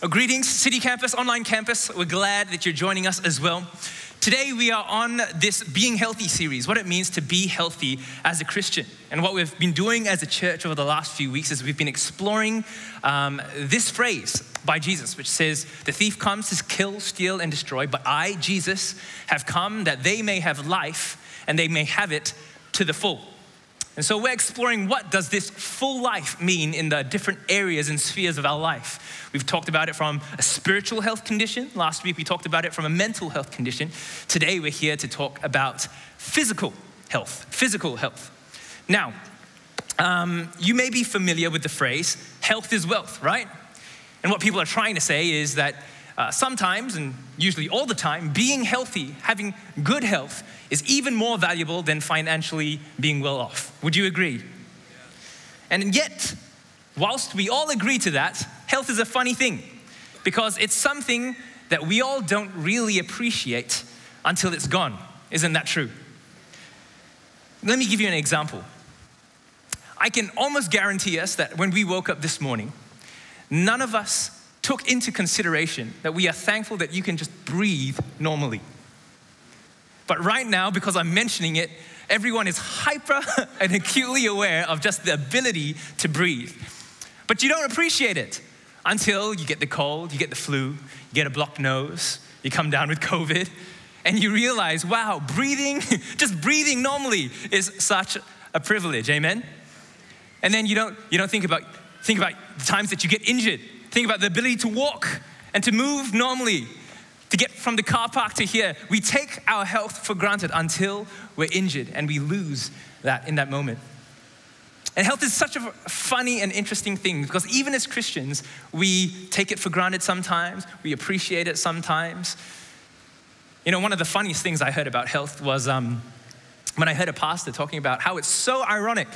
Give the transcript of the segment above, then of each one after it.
Well, greetings, City Campus, online campus. We're glad that you're joining us as well. Today, we are on this Being Healthy series, what it means to be healthy as a Christian. And what we've been doing as a church over the last few weeks is we've been exploring um, this phrase by Jesus, which says, The thief comes to kill, steal, and destroy, but I, Jesus, have come that they may have life and they may have it to the full. And so we're exploring what does this full life mean in the different areas and spheres of our life. We've talked about it from a spiritual health condition. Last week we talked about it from a mental health condition. Today we're here to talk about physical health. Physical health. Now, um, you may be familiar with the phrase health is wealth, right? And what people are trying to say is that uh, sometimes, and usually all the time, being healthy, having good health, is even more valuable than financially being well off. Would you agree? And yet, whilst we all agree to that, health is a funny thing because it's something that we all don't really appreciate until it's gone. Isn't that true? Let me give you an example. I can almost guarantee us that when we woke up this morning, none of us took into consideration that we are thankful that you can just breathe normally. But right now, because I'm mentioning it, everyone is hyper and acutely aware of just the ability to breathe. But you don't appreciate it until you get the cold, you get the flu, you get a blocked nose, you come down with COVID, and you realize, wow, breathing, just breathing normally is such a privilege. Amen? And then you don't, you don't think about think about the times that you get injured Think about the ability to walk and to move normally, to get from the car park to here. We take our health for granted until we're injured and we lose that in that moment. And health is such a funny and interesting thing because even as Christians, we take it for granted sometimes, we appreciate it sometimes. You know, one of the funniest things I heard about health was um, when I heard a pastor talking about how it's so ironic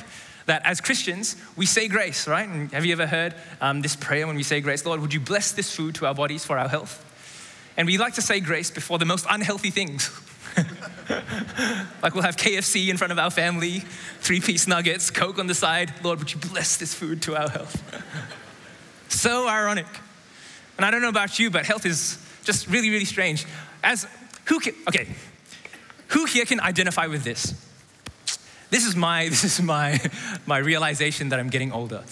that as Christians, we say grace, right? And have you ever heard um, this prayer when we say grace? Lord, would you bless this food to our bodies for our health? And we like to say grace before the most unhealthy things. like we'll have KFC in front of our family, three piece nuggets, Coke on the side. Lord, would you bless this food to our health? so ironic. And I don't know about you, but health is just really, really strange. As who can, okay, who here can identify with this? This is my, this is my, my realization that I'm getting older.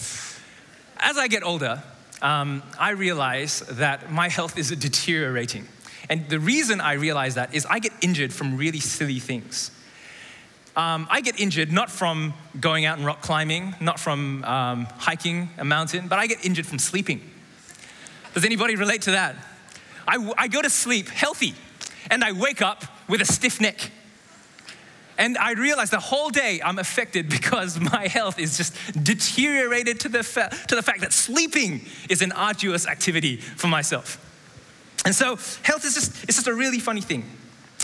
As I get older, um, I realize that my health is deteriorating. And the reason I realize that is I get injured from really silly things. Um, I get injured not from going out and rock climbing, not from um, hiking a mountain, but I get injured from sleeping. Does anybody relate to that? I, I go to sleep healthy, and I wake up with a stiff neck. And I realized the whole day I'm affected because my health is just deteriorated to the, fa- to the fact that sleeping is an arduous activity for myself. And so health is just, it's just a really funny thing.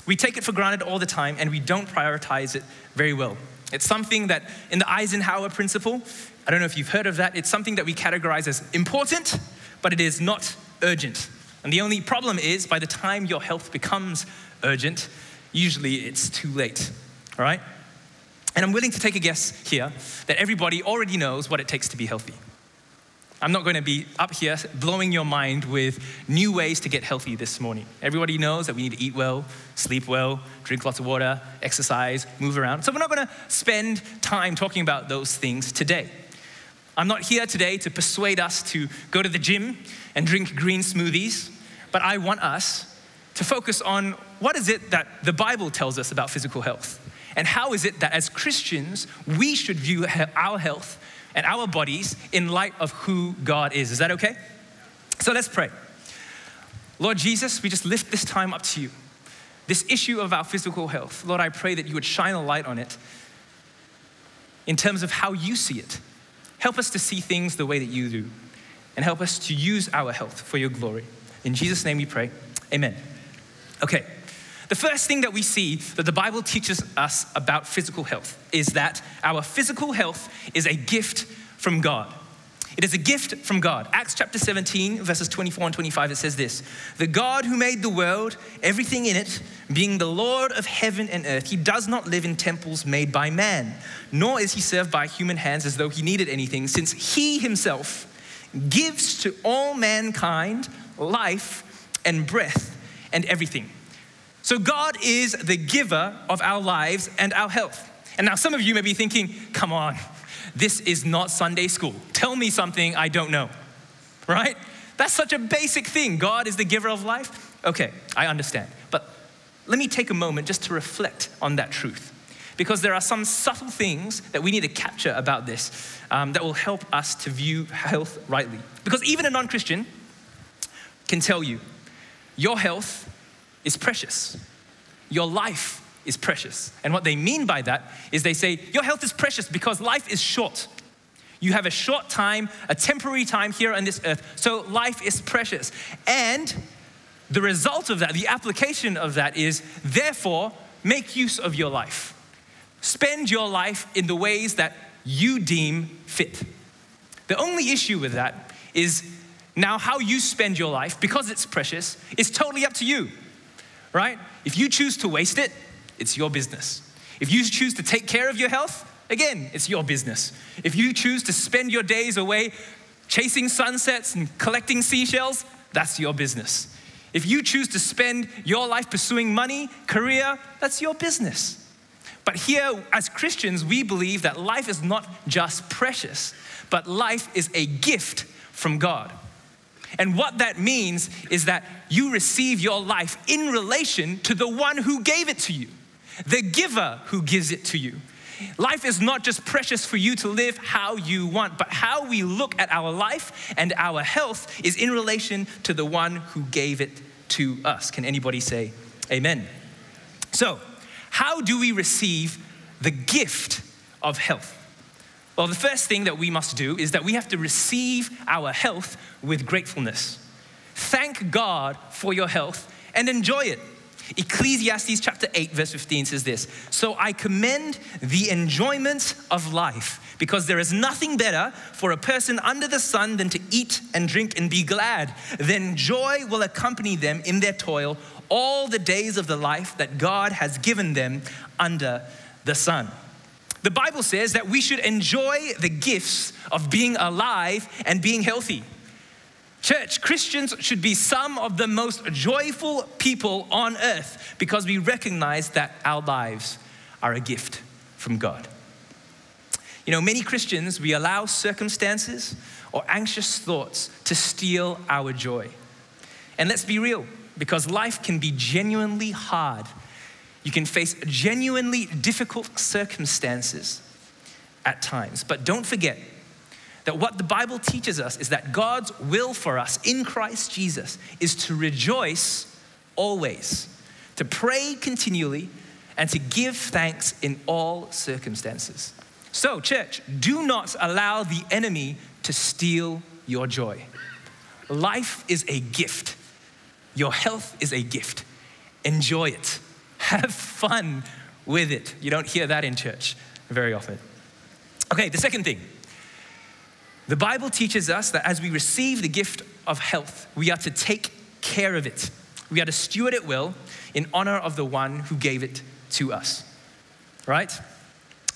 We take it for granted all the time and we don't prioritize it very well. It's something that in the Eisenhower principle, I don't know if you've heard of that, it's something that we categorize as important, but it is not urgent. And the only problem is by the time your health becomes urgent, usually it's too late all right? And I'm willing to take a guess here that everybody already knows what it takes to be healthy. I'm not going to be up here blowing your mind with new ways to get healthy this morning. Everybody knows that we need to eat well, sleep well, drink lots of water, exercise, move around. So we're not going to spend time talking about those things today. I'm not here today to persuade us to go to the gym and drink green smoothies, but I want us to focus on what is it that the Bible tells us about physical health. And how is it that as Christians, we should view our health and our bodies in light of who God is? Is that okay? So let's pray. Lord Jesus, we just lift this time up to you. This issue of our physical health, Lord, I pray that you would shine a light on it in terms of how you see it. Help us to see things the way that you do, and help us to use our health for your glory. In Jesus' name we pray. Amen. Okay. The first thing that we see that the Bible teaches us about physical health is that our physical health is a gift from God. It is a gift from God. Acts chapter 17, verses 24 and 25, it says this The God who made the world, everything in it, being the Lord of heaven and earth, he does not live in temples made by man, nor is he served by human hands as though he needed anything, since he himself gives to all mankind life and breath and everything. So, God is the giver of our lives and our health. And now, some of you may be thinking, come on, this is not Sunday school. Tell me something I don't know, right? That's such a basic thing. God is the giver of life. Okay, I understand. But let me take a moment just to reflect on that truth. Because there are some subtle things that we need to capture about this um, that will help us to view health rightly. Because even a non Christian can tell you your health is precious, your life is precious. And what they mean by that is they say, Your health is precious because life is short. You have a short time, a temporary time here on this earth, so life is precious. And the result of that, the application of that is, therefore, make use of your life. Spend your life in the ways that you deem fit. The only issue with that is now how you spend your life, because it's precious, is totally up to you, right? If you choose to waste it, it's your business. If you choose to take care of your health, again, it's your business. If you choose to spend your days away chasing sunsets and collecting seashells, that's your business. If you choose to spend your life pursuing money, career, that's your business. But here, as Christians, we believe that life is not just precious, but life is a gift from God. And what that means is that you receive your life in relation to the one who gave it to you, the giver who gives it to you. Life is not just precious for you to live how you want, but how we look at our life and our health is in relation to the one who gave it to us. Can anybody say amen? So, how do we receive the gift of health? Well, the first thing that we must do is that we have to receive our health with gratefulness. Thank God for your health and enjoy it. Ecclesiastes chapter 8, verse 15 says this So I commend the enjoyment of life, because there is nothing better for a person under the sun than to eat and drink and be glad. Then joy will accompany them in their toil all the days of the life that God has given them under the sun. The Bible says that we should enjoy the gifts of being alive and being healthy. Church, Christians should be some of the most joyful people on earth because we recognize that our lives are a gift from God. You know, many Christians, we allow circumstances or anxious thoughts to steal our joy. And let's be real, because life can be genuinely hard. You can face genuinely difficult circumstances at times. But don't forget that what the Bible teaches us is that God's will for us in Christ Jesus is to rejoice always, to pray continually, and to give thanks in all circumstances. So, church, do not allow the enemy to steal your joy. Life is a gift. Your health is a gift. Enjoy it. Have fun with it. You don't hear that in church very often. Okay, the second thing. The Bible teaches us that as we receive the gift of health, we are to take care of it. We are to steward it well in honor of the one who gave it to us. Right?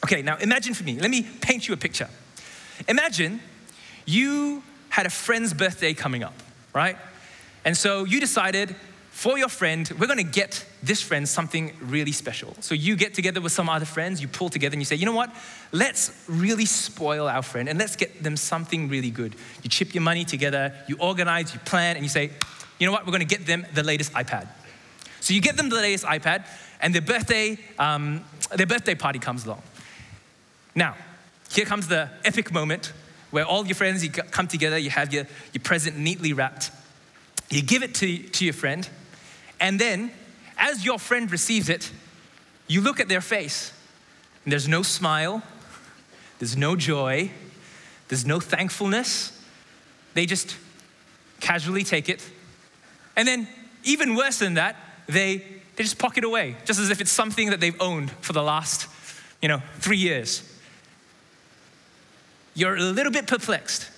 Okay, now imagine for me, let me paint you a picture. Imagine you had a friend's birthday coming up, right? And so you decided for your friend, we're gonna get this friend something really special. So you get together with some other friends, you pull together and you say, you know what? Let's really spoil our friend and let's get them something really good. You chip your money together, you organize, you plan, and you say, you know what? We're gonna get them the latest iPad. So you get them the latest iPad, and their birthday, um, their birthday party comes along. Now, here comes the epic moment where all your friends you come together, you have your, your present neatly wrapped, you give it to, to your friend, and then as your friend receives it, you look at their face, and there's no smile, there's no joy, there's no thankfulness. They just casually take it. And then, even worse than that, they, they just pocket away, just as if it's something that they've owned for the last, you know, three years. You're a little bit perplexed.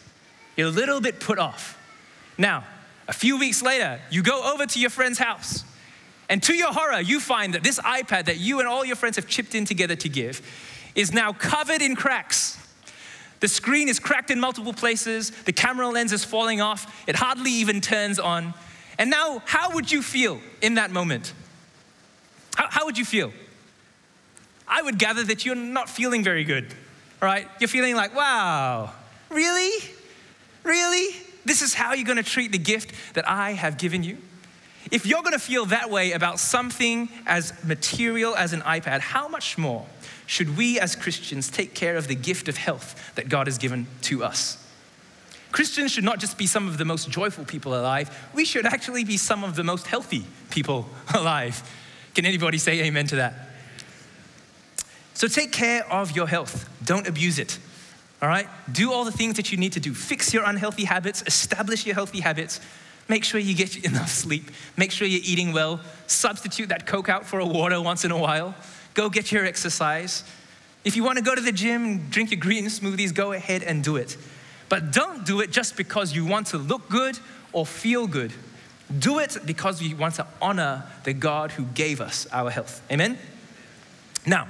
You're a little bit put off. Now, a few weeks later, you go over to your friend's house, and to your horror, you find that this iPad that you and all your friends have chipped in together to give is now covered in cracks. The screen is cracked in multiple places, the camera lens is falling off, it hardly even turns on. And now, how would you feel in that moment? How, how would you feel? I would gather that you're not feeling very good, all right? You're feeling like, wow, really? Really? This is how you're gonna treat the gift that I have given you? If you're gonna feel that way about something as material as an iPad, how much more should we as Christians take care of the gift of health that God has given to us? Christians should not just be some of the most joyful people alive, we should actually be some of the most healthy people alive. Can anybody say amen to that? So take care of your health, don't abuse it. All right? Do all the things that you need to do. Fix your unhealthy habits, establish your healthy habits. Make sure you get enough sleep. Make sure you're eating well. Substitute that Coke out for a water once in a while. Go get your exercise. If you want to go to the gym and drink your green smoothies, go ahead and do it. But don't do it just because you want to look good or feel good. Do it because we want to honor the God who gave us our health. Amen? Now,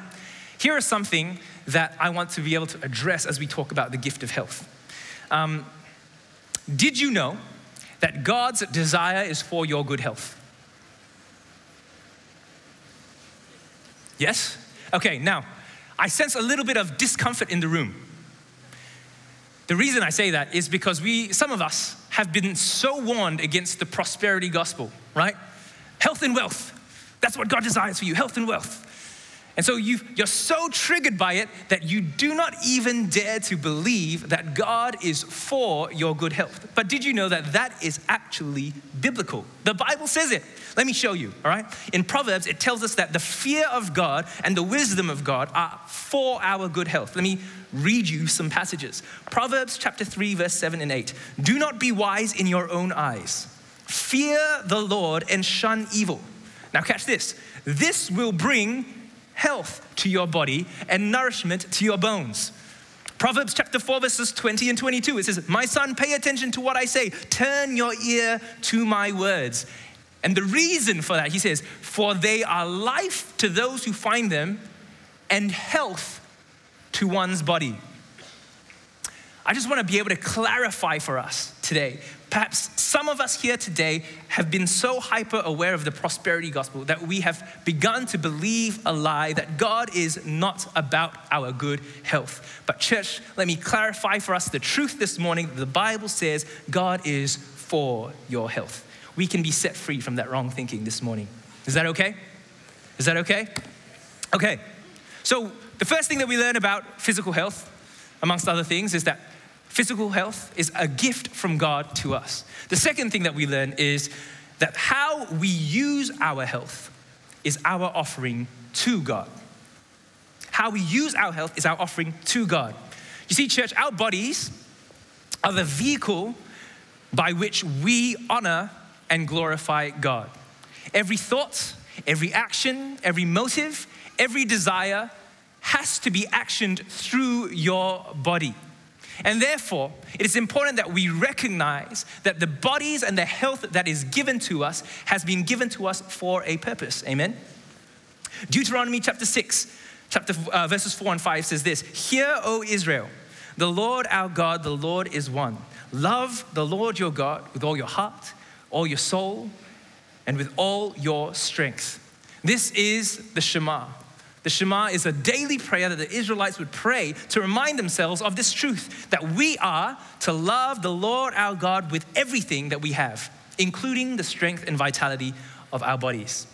here is something that I want to be able to address as we talk about the gift of health. Um, did you know that God's desire is for your good health? Yes? Okay, now, I sense a little bit of discomfort in the room. The reason I say that is because we, some of us, have been so warned against the prosperity gospel, right? Health and wealth. That's what God desires for you health and wealth. And so you are so triggered by it that you do not even dare to believe that God is for your good health. But did you know that that is actually biblical? The Bible says it. Let me show you, all right? In Proverbs, it tells us that the fear of God and the wisdom of God are for our good health. Let me read you some passages. Proverbs chapter 3, verse 7 and 8. Do not be wise in your own eyes. Fear the Lord and shun evil. Now, catch this. This will bring health to your body and nourishment to your bones. Proverbs chapter 4, verses 20 and 22, it says, My son, pay attention to what I say, turn your ear to my words. And the reason for that, he says, For they are life to those who find them and health to one's body. I just want to be able to clarify for us today. Perhaps some of us here today have been so hyper aware of the prosperity gospel that we have begun to believe a lie that God is not about our good health. But, church, let me clarify for us the truth this morning. The Bible says God is for your health. We can be set free from that wrong thinking this morning. Is that okay? Is that okay? Okay. So, the first thing that we learn about physical health, amongst other things, is that Physical health is a gift from God to us. The second thing that we learn is that how we use our health is our offering to God. How we use our health is our offering to God. You see, church, our bodies are the vehicle by which we honor and glorify God. Every thought, every action, every motive, every desire has to be actioned through your body. And therefore, it is important that we recognize that the bodies and the health that is given to us has been given to us for a purpose. Amen. Deuteronomy chapter 6, chapter uh, verses 4 and 5 says this Hear, O Israel, the Lord our God, the Lord is one. Love the Lord your God with all your heart, all your soul, and with all your strength. This is the Shema. The Shema is a daily prayer that the Israelites would pray to remind themselves of this truth that we are to love the Lord our God with everything that we have, including the strength and vitality of our bodies.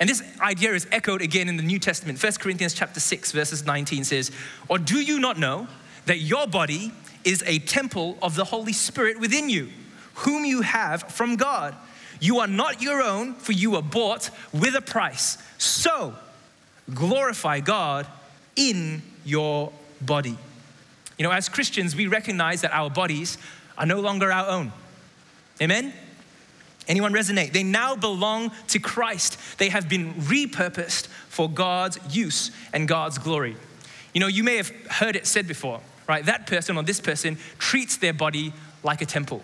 And this idea is echoed again in the New Testament. 1 Corinthians chapter 6 verses 19 says, "Or do you not know that your body is a temple of the Holy Spirit within you, whom you have from God? You are not your own, for you were bought with a price. So, glorify God in your body. You know, as Christians, we recognize that our bodies are no longer our own. Amen? Anyone resonate? They now belong to Christ. They have been repurposed for God's use and God's glory. You know, you may have heard it said before, right? That person or this person treats their body like a temple.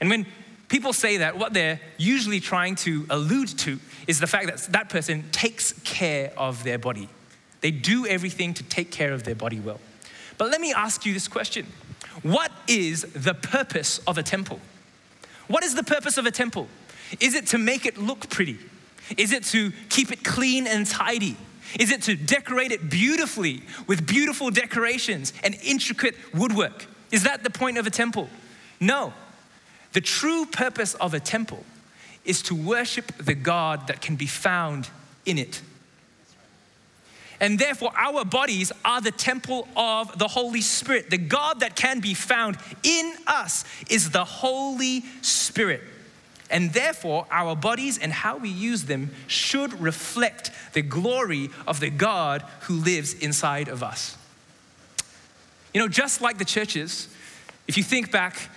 And when people say that, what they're usually trying to allude to is the fact that that person takes care of their body. They do everything to take care of their body well. But let me ask you this question What is the purpose of a temple? What is the purpose of a temple? Is it to make it look pretty? Is it to keep it clean and tidy? Is it to decorate it beautifully with beautiful decorations and intricate woodwork? Is that the point of a temple? No. The true purpose of a temple is to worship the God that can be found in it. And therefore, our bodies are the temple of the Holy Spirit. The God that can be found in us is the Holy Spirit. And therefore, our bodies and how we use them should reflect the glory of the God who lives inside of us. You know, just like the churches, if you think back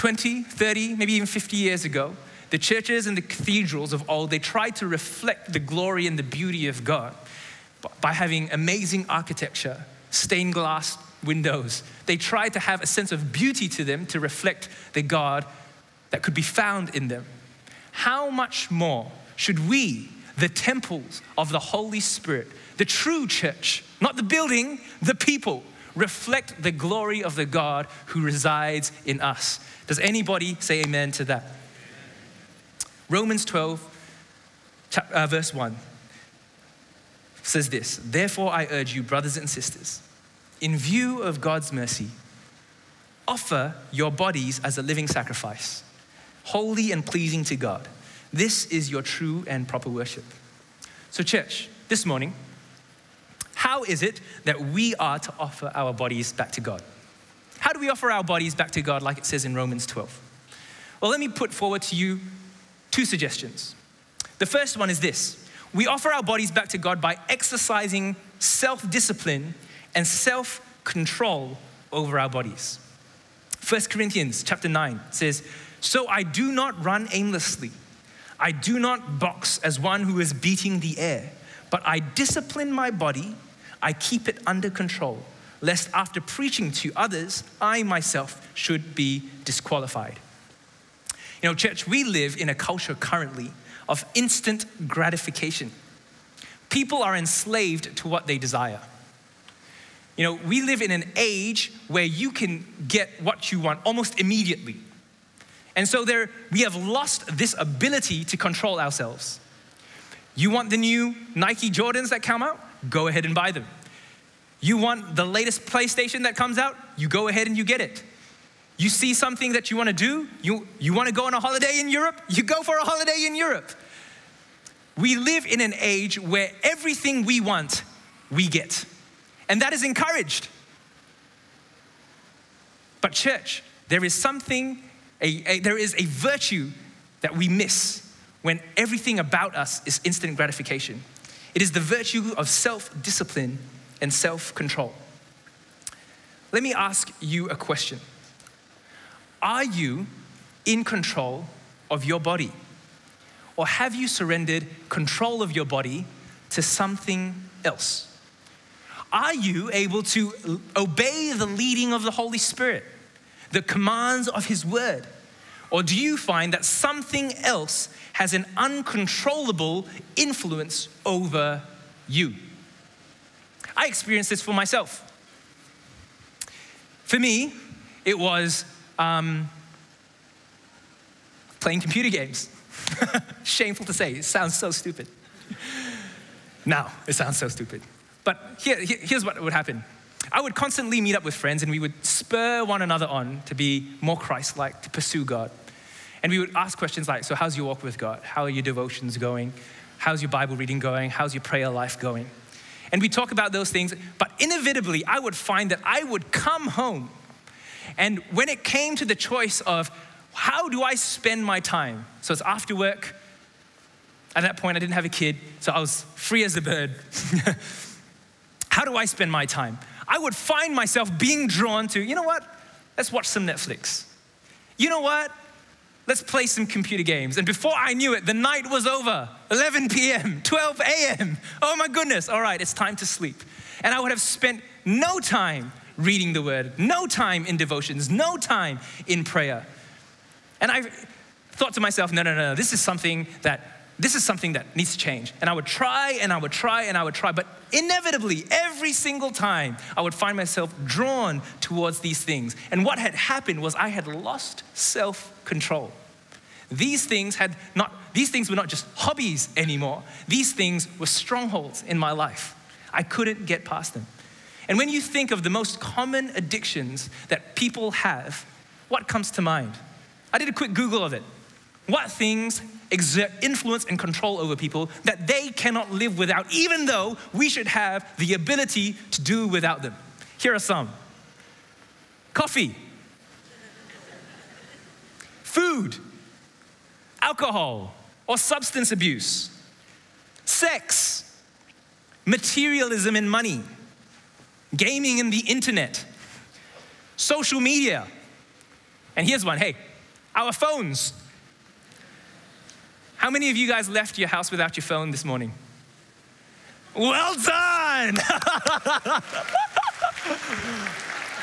20, 30, maybe even 50 years ago, the churches and the cathedrals of old, they tried to reflect the glory and the beauty of God by having amazing architecture, stained glass windows. They tried to have a sense of beauty to them to reflect the God that could be found in them. How much more should we, the temples of the Holy Spirit, the true church, not the building, the people, reflect the glory of the God who resides in us? Does anybody say amen to that? Romans 12, uh, verse 1 says this Therefore, I urge you, brothers and sisters, in view of God's mercy, offer your bodies as a living sacrifice holy and pleasing to God. This is your true and proper worship. So, church, this morning, how is it that we are to offer our bodies back to God? How do we offer our bodies back to God, like it says in Romans 12? Well, let me put forward to you two suggestions. The first one is this we offer our bodies back to God by exercising self discipline and self control over our bodies. 1 Corinthians chapter 9 says, so I do not run aimlessly. I do not box as one who is beating the air, but I discipline my body. I keep it under control, lest after preaching to others, I myself should be disqualified. You know, church, we live in a culture currently of instant gratification. People are enslaved to what they desire. You know, we live in an age where you can get what you want almost immediately. And so there, we have lost this ability to control ourselves. You want the new Nike Jordans that come out? Go ahead and buy them. You want the latest PlayStation that comes out? You go ahead and you get it. You see something that you want to do? You, you want to go on a holiday in Europe? You go for a holiday in Europe. We live in an age where everything we want, we get. And that is encouraged. But, church, there is something a, a, there is a virtue that we miss when everything about us is instant gratification. It is the virtue of self discipline and self control. Let me ask you a question Are you in control of your body? Or have you surrendered control of your body to something else? Are you able to obey the leading of the Holy Spirit? the commands of His word? Or do you find that something else has an uncontrollable influence over you? I experienced this for myself. For me, it was um, playing computer games. Shameful to say, it sounds so stupid. now, it sounds so stupid. But here, here's what would happen I would constantly meet up with friends and we would spur one another on to be more Christ like, to pursue God. And we would ask questions like So, how's your walk with God? How are your devotions going? How's your Bible reading going? How's your prayer life going? And we talk about those things, but inevitably, I would find that I would come home. And when it came to the choice of how do I spend my time? So it's after work. At that point, I didn't have a kid, so I was free as a bird. how do I spend my time? I would find myself being drawn to, you know what? Let's watch some Netflix. You know what? Let's play some computer games. And before I knew it, the night was over 11 p.m., 12 a.m. Oh my goodness, all right, it's time to sleep. And I would have spent no time reading the word, no time in devotions, no time in prayer. And I thought to myself, no, no, no, this is something that this is something that needs to change. And I would try and I would try and I would try, but inevitably, every single time, I would find myself drawn towards these things. And what had happened was I had lost self control. These things had not, these things were not just hobbies anymore. These things were strongholds in my life. I couldn't get past them. And when you think of the most common addictions that people have, what comes to mind? I did a quick Google of it. What things exert influence and control over people that they cannot live without, even though we should have the ability to do without them? Here are some. Coffee, food, alcohol or substance abuse, sex, materialism and money, gaming and the internet, social media. And here's one. Hey, our phones. How many of you guys left your house without your phone this morning? Well done!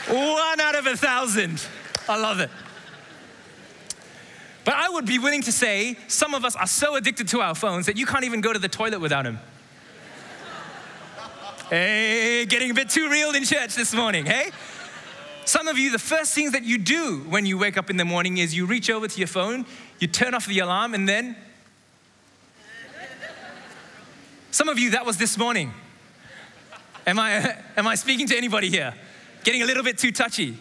One out of a thousand. I love it. But I would be willing to say some of us are so addicted to our phones that you can't even go to the toilet without them. hey, getting a bit too real in church this morning, hey? Some of you, the first things that you do when you wake up in the morning is you reach over to your phone, you turn off the alarm, and then. Some of you, that was this morning. Am I, am I speaking to anybody here? Getting a little bit too touchy.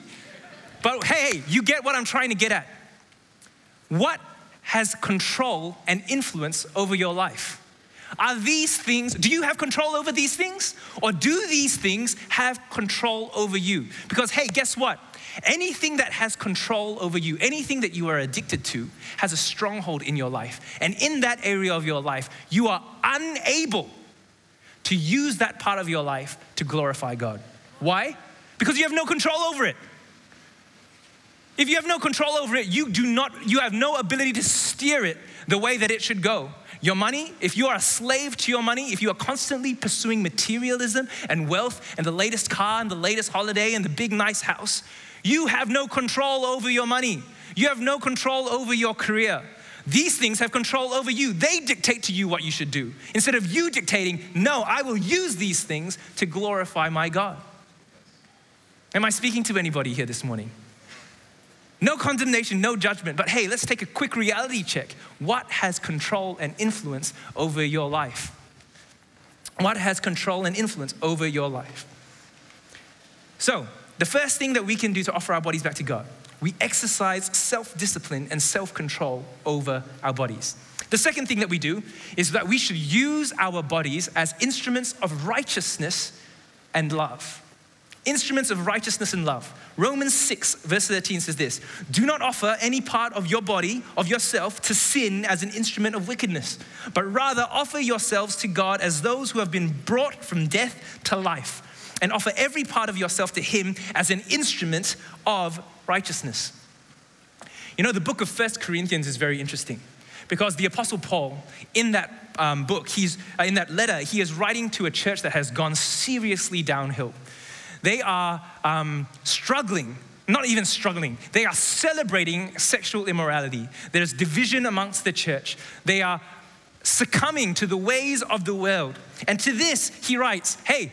But hey, you get what I'm trying to get at. What has control and influence over your life? Are these things, do you have control over these things? Or do these things have control over you? Because, hey, guess what? Anything that has control over you, anything that you are addicted to, has a stronghold in your life. And in that area of your life, you are unable to use that part of your life to glorify God. Why? Because you have no control over it. If you have no control over it, you do not, you have no ability to steer it the way that it should go. Your money, if you are a slave to your money, if you are constantly pursuing materialism and wealth and the latest car and the latest holiday and the big nice house, you have no control over your money. You have no control over your career. These things have control over you. They dictate to you what you should do. Instead of you dictating, no, I will use these things to glorify my God. Am I speaking to anybody here this morning? No condemnation, no judgment, but hey, let's take a quick reality check. What has control and influence over your life? What has control and influence over your life? So, the first thing that we can do to offer our bodies back to God, we exercise self discipline and self control over our bodies. The second thing that we do is that we should use our bodies as instruments of righteousness and love instruments of righteousness and love. Romans 6, verse 13 says this Do not offer any part of your body, of yourself, to sin as an instrument of wickedness, but rather offer yourselves to God as those who have been brought from death to life, and offer every part of yourself to Him as an instrument of righteousness. You know, the book of First Corinthians is very interesting because the Apostle Paul, in that um, book, he's, uh, in that letter, he is writing to a church that has gone seriously downhill. They are um, struggling, not even struggling, they are celebrating sexual immorality. There's division amongst the church. They are succumbing to the ways of the world. And to this, he writes, hey,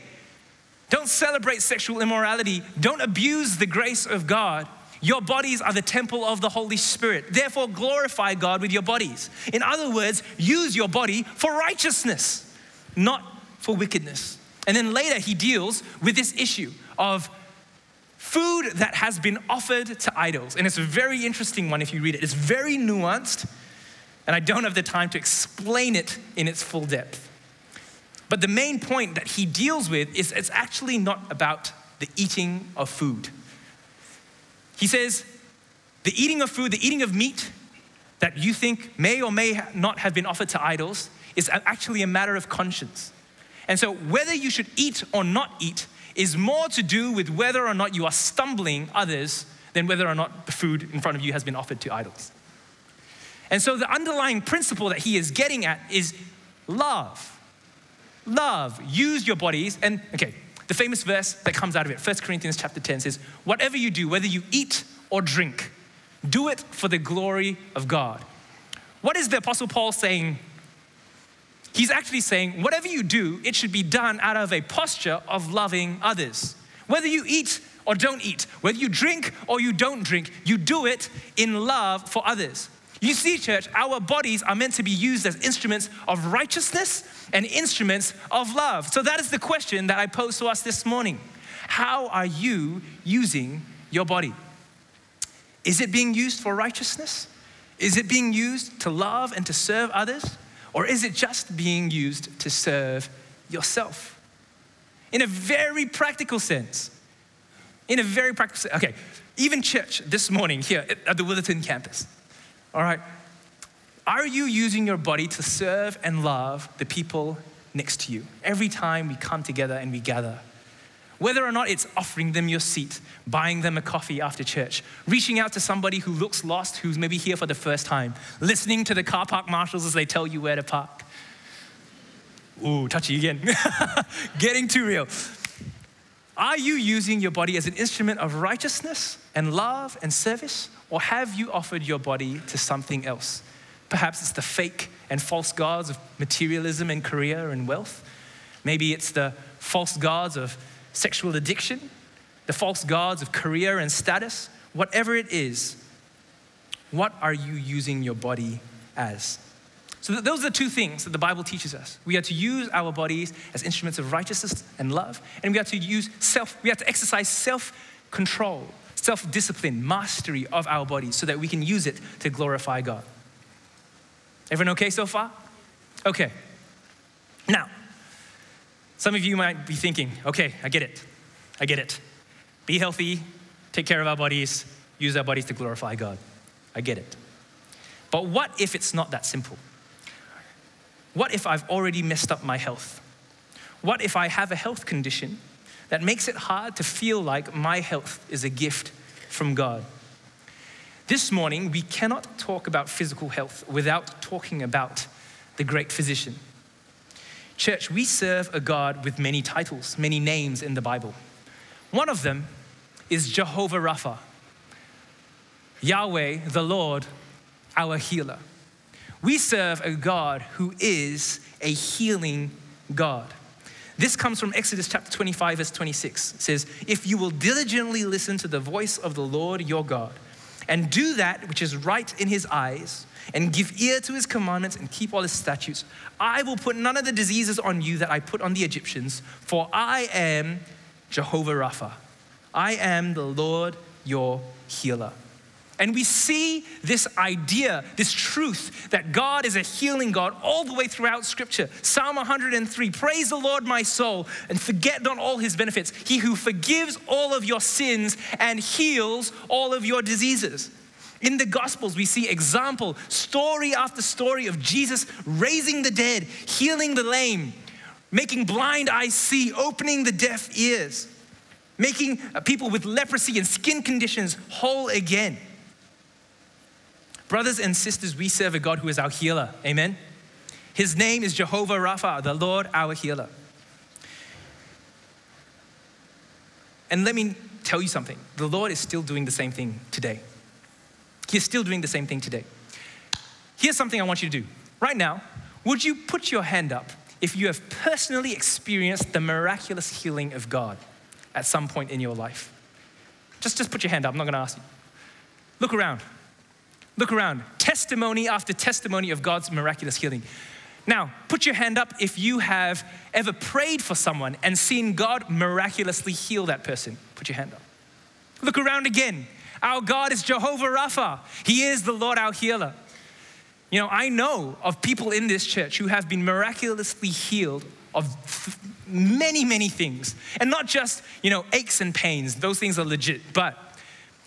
don't celebrate sexual immorality, don't abuse the grace of God. Your bodies are the temple of the Holy Spirit. Therefore, glorify God with your bodies. In other words, use your body for righteousness, not for wickedness. And then later, he deals with this issue of food that has been offered to idols. And it's a very interesting one if you read it. It's very nuanced, and I don't have the time to explain it in its full depth. But the main point that he deals with is it's actually not about the eating of food. He says, the eating of food, the eating of meat that you think may or may not have been offered to idols is actually a matter of conscience. And so, whether you should eat or not eat is more to do with whether or not you are stumbling others than whether or not the food in front of you has been offered to idols. And so, the underlying principle that he is getting at is love. Love. Use your bodies. And, okay, the famous verse that comes out of it, 1 Corinthians chapter 10 says, Whatever you do, whether you eat or drink, do it for the glory of God. What is the Apostle Paul saying He's actually saying, whatever you do, it should be done out of a posture of loving others. Whether you eat or don't eat, whether you drink or you don't drink, you do it in love for others. You see, church, our bodies are meant to be used as instruments of righteousness and instruments of love. So that is the question that I pose to us this morning. How are you using your body? Is it being used for righteousness? Is it being used to love and to serve others? Or is it just being used to serve yourself? In a very practical sense. In a very practical sense. Okay, even church this morning here at the Willetton campus. All right, are you using your body to serve and love the people next to you every time we come together and we gather? Whether or not it's offering them your seat, buying them a coffee after church, reaching out to somebody who looks lost, who's maybe here for the first time, listening to the car park marshals as they tell you where to park. Ooh, touchy again. Getting too real. Are you using your body as an instrument of righteousness and love and service? Or have you offered your body to something else? Perhaps it's the fake and false gods of materialism and career and wealth. Maybe it's the false gods of sexual addiction, the false gods of career and status. Whatever it is, what are you using your body as? So, those are the two things that the Bible teaches us. We are to use our bodies as instruments of righteousness and love, and we are to use self, we have to exercise self control, self discipline, mastery of our bodies so that we can use it to glorify God. Everyone okay so far? Okay. Now, some of you might be thinking, okay, I get it. I get it. Be healthy, take care of our bodies, use our bodies to glorify God. I get it. But what if it's not that simple? What if I've already messed up my health? What if I have a health condition that makes it hard to feel like my health is a gift from God? This morning, we cannot talk about physical health without talking about the great physician. Church, we serve a God with many titles, many names in the Bible. One of them is Jehovah Rapha, Yahweh, the Lord, our healer. We serve a God who is a healing God. This comes from Exodus chapter 25, verse 26. It says, If you will diligently listen to the voice of the Lord your God, and do that which is right in his eyes, and give ear to his commandments and keep all his statutes, I will put none of the diseases on you that I put on the Egyptians, for I am Jehovah Rapha. I am the Lord your healer. And we see this idea, this truth that God is a healing God all the way throughout Scripture. Psalm 103 Praise the Lord, my soul, and forget not all his benefits. He who forgives all of your sins and heals all of your diseases. In the Gospels, we see example, story after story of Jesus raising the dead, healing the lame, making blind eyes see, opening the deaf ears, making people with leprosy and skin conditions whole again. Brothers and sisters, we serve a God who is our healer. Amen. His name is Jehovah Rapha, the Lord our healer. And let me tell you something the Lord is still doing the same thing today. He's still doing the same thing today. Here's something I want you to do. Right now, would you put your hand up if you have personally experienced the miraculous healing of God at some point in your life? Just, just put your hand up. I'm not going to ask you. Look around. Look around. Testimony after testimony of God's miraculous healing. Now, put your hand up if you have ever prayed for someone and seen God miraculously heal that person. Put your hand up. Look around again. Our God is Jehovah Rapha, He is the Lord our healer. You know, I know of people in this church who have been miraculously healed of many, many things. And not just, you know, aches and pains, those things are legit, but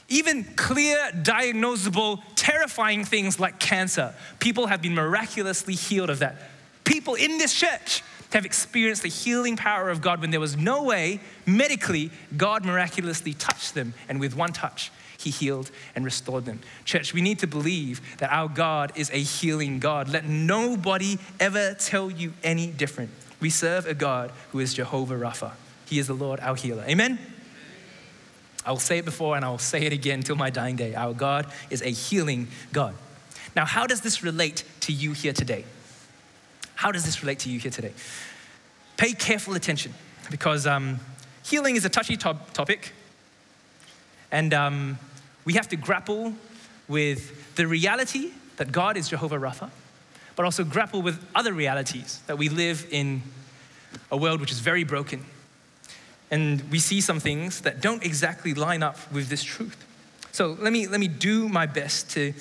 even clear, diagnosable, terrifying things like cancer, people have been miraculously healed of that. People in this church have experienced the healing power of God when there was no way, medically, God miraculously touched them, and with one touch, He healed and restored them. Church, we need to believe that our God is a healing God. Let nobody ever tell you any different. We serve a God who is Jehovah Rapha. He is the Lord, our healer. Amen? I will say it before and I will say it again till my dying day. Our God is a healing God. Now, how does this relate to you here today? How does this relate to you here today? Pay careful attention because um, healing is a touchy top- topic, and um, we have to grapple with the reality that God is Jehovah Rapha, but also grapple with other realities that we live in a world which is very broken. And we see some things that don't exactly line up with this truth. So let me, let me do my best to,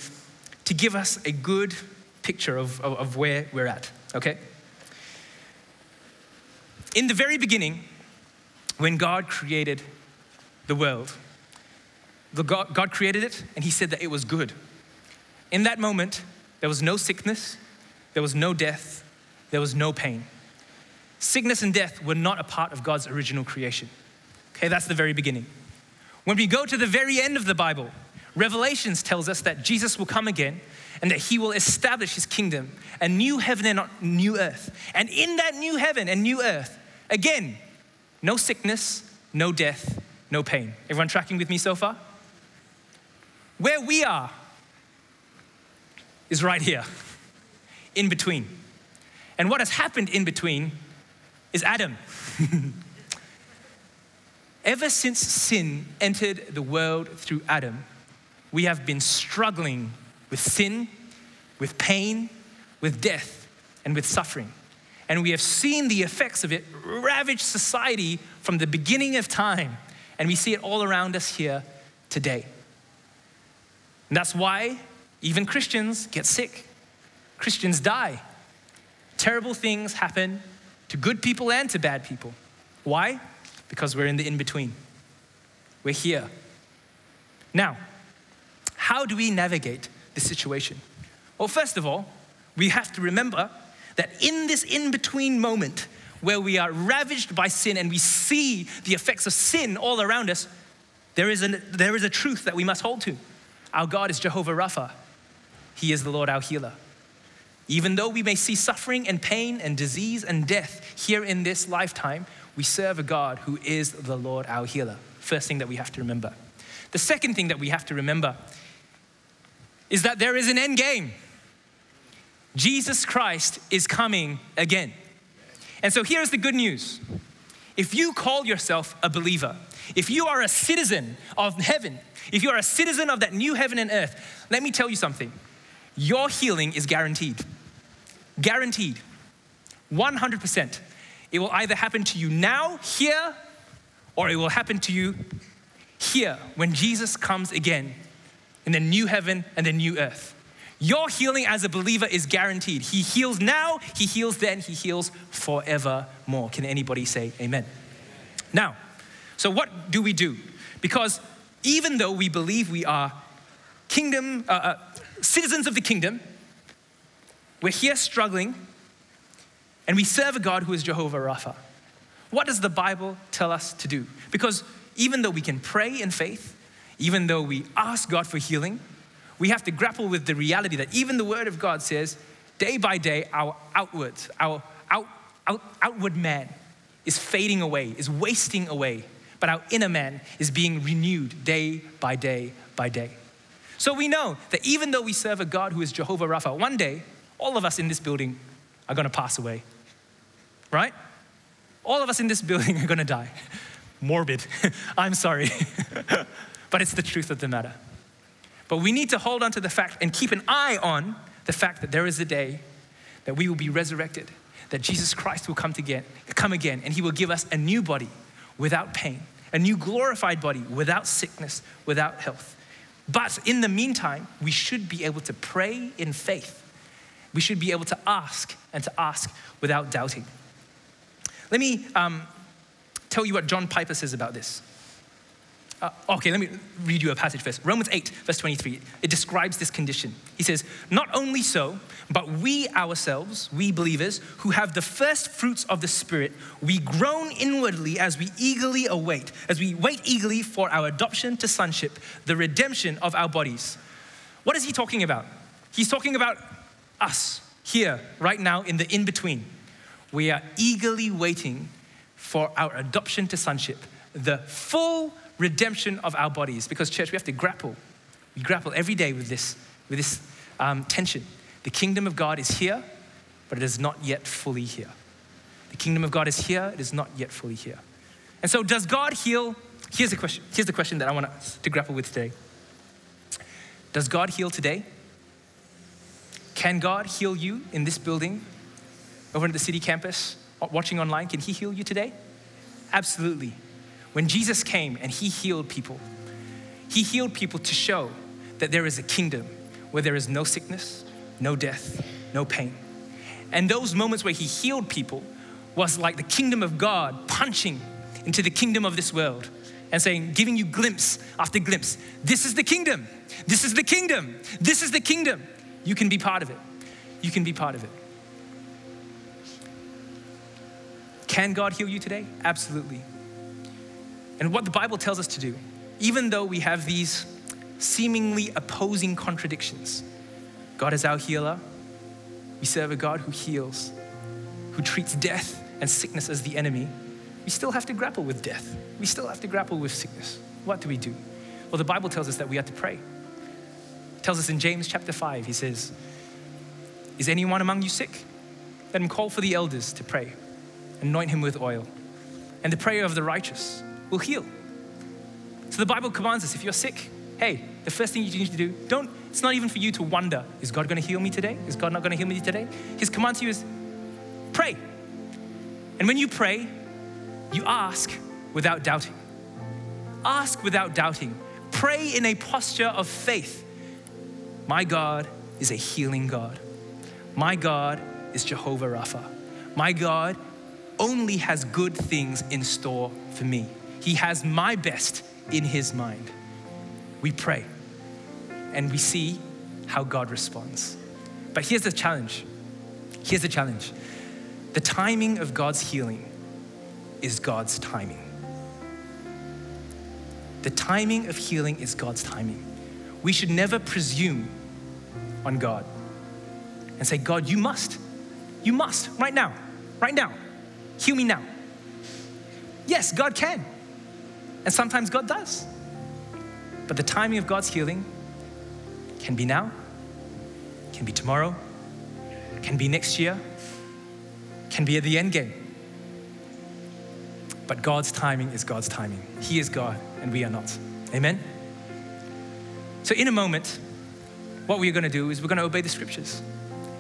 to give us a good picture of, of, of where we're at, okay? In the very beginning, when God created the world, the God, God created it and He said that it was good. In that moment, there was no sickness, there was no death, there was no pain. Sickness and death were not a part of God's original creation. Okay, that's the very beginning. When we go to the very end of the Bible, Revelations tells us that Jesus will come again and that he will establish his kingdom, a new heaven and a new earth. And in that new heaven and new earth, again, no sickness, no death, no pain. Everyone tracking with me so far? Where we are is right here, in between. And what has happened in between is Adam. Ever since sin entered the world through Adam, we have been struggling with sin, with pain, with death, and with suffering. And we have seen the effects of it ravage society from the beginning of time. And we see it all around us here today. And that's why even Christians get sick, Christians die. Terrible things happen to good people and to bad people. Why? Because we're in the in between. We're here. Now, how do we navigate this situation? Well, first of all, we have to remember that in this in between moment where we are ravaged by sin and we see the effects of sin all around us, there is, a, there is a truth that we must hold to. Our God is Jehovah Rapha, He is the Lord our healer. Even though we may see suffering and pain and disease and death here in this lifetime, we serve a God who is the Lord our healer. First thing that we have to remember. The second thing that we have to remember is that there is an end game. Jesus Christ is coming again. And so here's the good news. If you call yourself a believer, if you are a citizen of heaven, if you are a citizen of that new heaven and earth, let me tell you something. Your healing is guaranteed. Guaranteed. 100%. It will either happen to you now, here, or it will happen to you here when Jesus comes again in the new heaven and the new earth. Your healing as a believer is guaranteed. He heals now, He heals then, He heals forevermore. Can anybody say amen? Now, so what do we do? Because even though we believe we are kingdom, uh, uh, citizens of the kingdom, we're here struggling, and we serve a God who is Jehovah Rapha. What does the Bible tell us to do? Because even though we can pray in faith, even though we ask God for healing, we have to grapple with the reality that even the Word of God says, day by day, our outward, our out, out, outward man is fading away, is wasting away, but our inner man is being renewed day by day by day. So we know that even though we serve a God who is Jehovah Rapha, one day, all of us in this building are going to pass away. Right? All of us in this building are going to die. Morbid. I'm sorry. but it's the truth of the matter. But we need to hold on to the fact and keep an eye on the fact that there is a day that we will be resurrected, that Jesus Christ will come again, come again, and he will give us a new body without pain, a new glorified body without sickness, without health. But in the meantime, we should be able to pray in faith. We should be able to ask and to ask without doubting. Let me um, tell you what John Piper says about this. Uh, okay, let me read you a passage first. Romans 8, verse 23. It describes this condition. He says, Not only so, but we ourselves, we believers, who have the first fruits of the Spirit, we groan inwardly as we eagerly await, as we wait eagerly for our adoption to sonship, the redemption of our bodies. What is he talking about? He's talking about us here, right now, in the in between. We are eagerly waiting for our adoption to sonship, the full redemption of our bodies. Because, church, we have to grapple. We grapple every day with this, with this um, tension. The kingdom of God is here, but it is not yet fully here. The kingdom of God is here, it is not yet fully here. And so, does God heal? Here's the question. Here's the question that I want to grapple with today. Does God heal today? Can God heal you in this building, over at the city campus, uh, watching online? Can He heal you today? Absolutely. When Jesus came and He healed people, He healed people to show that there is a kingdom where there is no sickness, no death, no pain. And those moments where He healed people was like the kingdom of God punching into the kingdom of this world and saying, giving you glimpse after glimpse. This is the kingdom. This is the kingdom. This is the kingdom. You can be part of it. You can be part of it. Can God heal you today? Absolutely. And what the Bible tells us to do, even though we have these seemingly opposing contradictions, God is our healer. We serve a God who heals, who treats death and sickness as the enemy. We still have to grapple with death. We still have to grapple with sickness. What do we do? Well, the Bible tells us that we have to pray. Tells us in James chapter 5, he says, Is anyone among you sick? Let him call for the elders to pray, anoint him with oil, and the prayer of the righteous will heal. So the Bible commands us if you're sick, hey, the first thing you need to do, don't, it's not even for you to wonder, is God to heal me today? Is God not to heal me today? His command to you is pray. And when you pray, you ask without doubting. Ask without doubting. Pray in a posture of faith. My God is a healing God. My God is Jehovah Rapha. My God only has good things in store for me. He has my best in his mind. We pray and we see how God responds. But here's the challenge. Here's the challenge. The timing of God's healing is God's timing. The timing of healing is God's timing. We should never presume on God and say, God, you must, you must, right now, right now, heal me now. Yes, God can. And sometimes God does. But the timing of God's healing can be now, can be tomorrow, can be next year, can be at the end game. But God's timing is God's timing. He is God and we are not. Amen? So, in a moment, what we're going to do is we're going to obey the scriptures.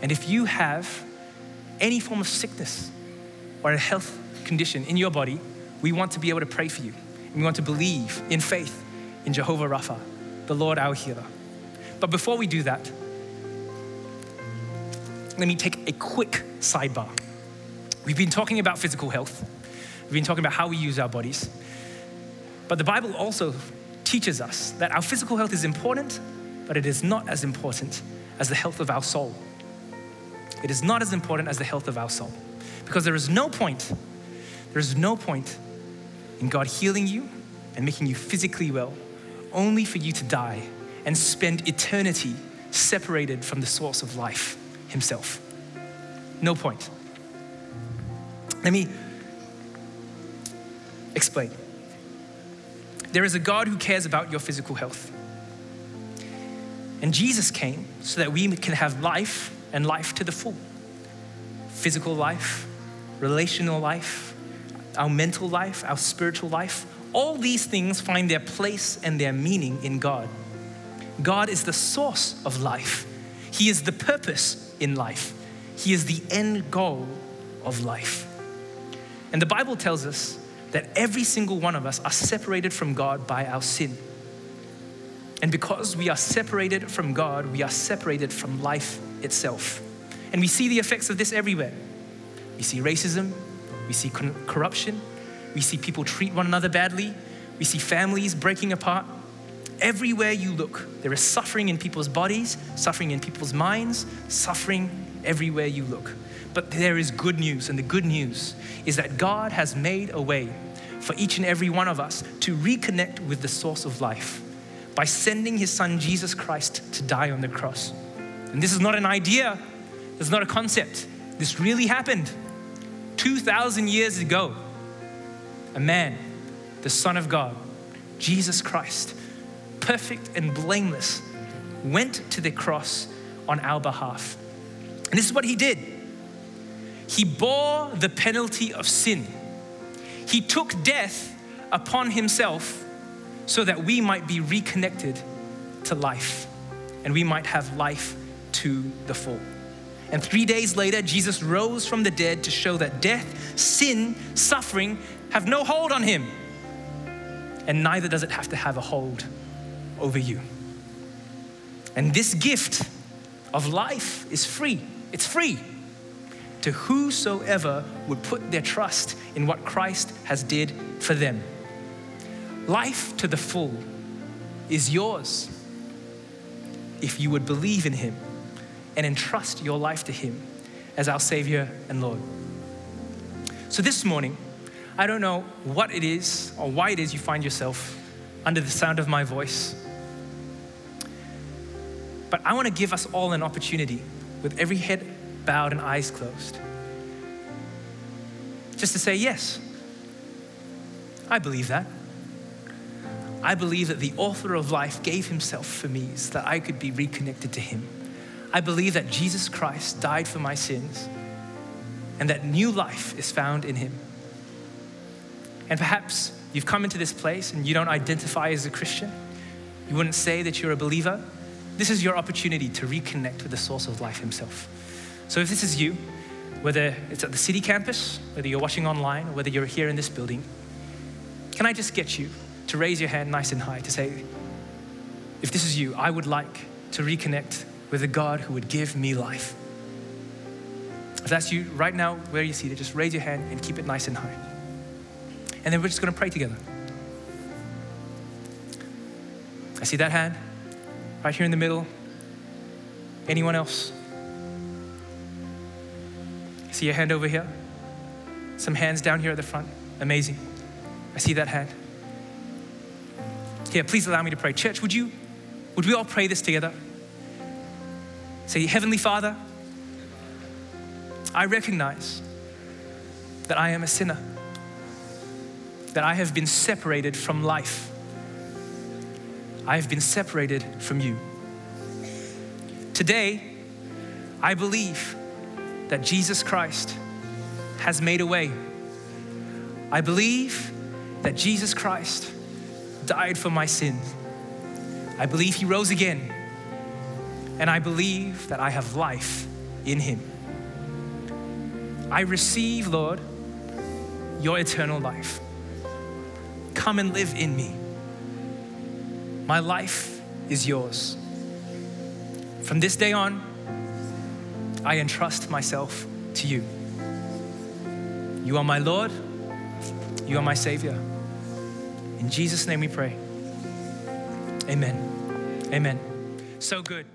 And if you have any form of sickness or a health condition in your body, we want to be able to pray for you. And we want to believe in faith in Jehovah Rapha, the Lord our healer. But before we do that, let me take a quick sidebar. We've been talking about physical health, we've been talking about how we use our bodies. But the Bible also teaches us that our physical health is important, but it is not as important as the health of our soul. It is not as important as the health of our soul. Because there is no point, there is no point in God healing you and making you physically well, only for you to die and spend eternity separated from the source of life Himself. No point. Let me explain. There is a God who cares about your physical health. And Jesus came so that we can have life and life to the full physical life, relational life, our mental life, our spiritual life. All these things find their place and their meaning in God. God is the source of life, He is the purpose in life, He is the end goal of life. And the Bible tells us that every single one of us are separated from God by our sin. And because we are separated from God, we are separated from life itself. And we see the effects of this everywhere. We see racism, we see corruption, we see people treat one another badly, we see families breaking apart. Everywhere you look, there is suffering in people's bodies, suffering in people's minds, suffering everywhere you look. But there is good news, and the good news is that God has made a way for each and every one of us to reconnect with the source of life by sending his son Jesus Christ to die on the cross. And this is not an idea, it's not a concept. This really happened 2,000 years ago. A man, the Son of God, Jesus Christ, perfect and blameless, went to the cross on our behalf. And this is what he did He bore the penalty of sin. He took death upon himself so that we might be reconnected to life and we might have life to the full. And three days later, Jesus rose from the dead to show that death, sin, suffering have no hold on him. And neither does it have to have a hold over you. And this gift of life is free. It's free to whosoever would put their trust in what Christ has did for them. Life to the full is yours if you would believe in him and entrust your life to him as our savior and Lord. So this morning, I don't know what it is or why it is you find yourself under the sound of my voice. But I want to give us all an opportunity with every head bowed and eyes closed. Just to say, yes, I believe that. I believe that the author of life gave himself for me so that I could be reconnected to him. I believe that Jesus Christ died for my sins and that new life is found in him. And perhaps you've come into this place and you don't identify as a Christian. You wouldn't say that you're a believer. This is your opportunity to reconnect with the source of life himself. So if this is you, whether it's at the city campus, whether you're watching online, or whether you're here in this building, can I just get you to raise your hand nice and high to say, if this is you, I would like to reconnect with a God who would give me life. If that's you right now, where you're seated, just raise your hand and keep it nice and high. And then we're just going to pray together. I see that hand right here in the middle. Anyone else? See a hand over here? Some hands down here at the front. Amazing. I see that hand. Here, please allow me to pray. Church, would you, would we all pray this together? Say, Heavenly Father, I recognize that I am a sinner, that I have been separated from life. I have been separated from you. Today, I believe that Jesus Christ has made a way. I believe that Jesus Christ died for my sins. I believe he rose again. And I believe that I have life in him. I receive, Lord, your eternal life. Come and live in me. My life is yours. From this day on, I entrust myself to you. You are my Lord. You are my Savior. In Jesus' name we pray. Amen. Amen. So good.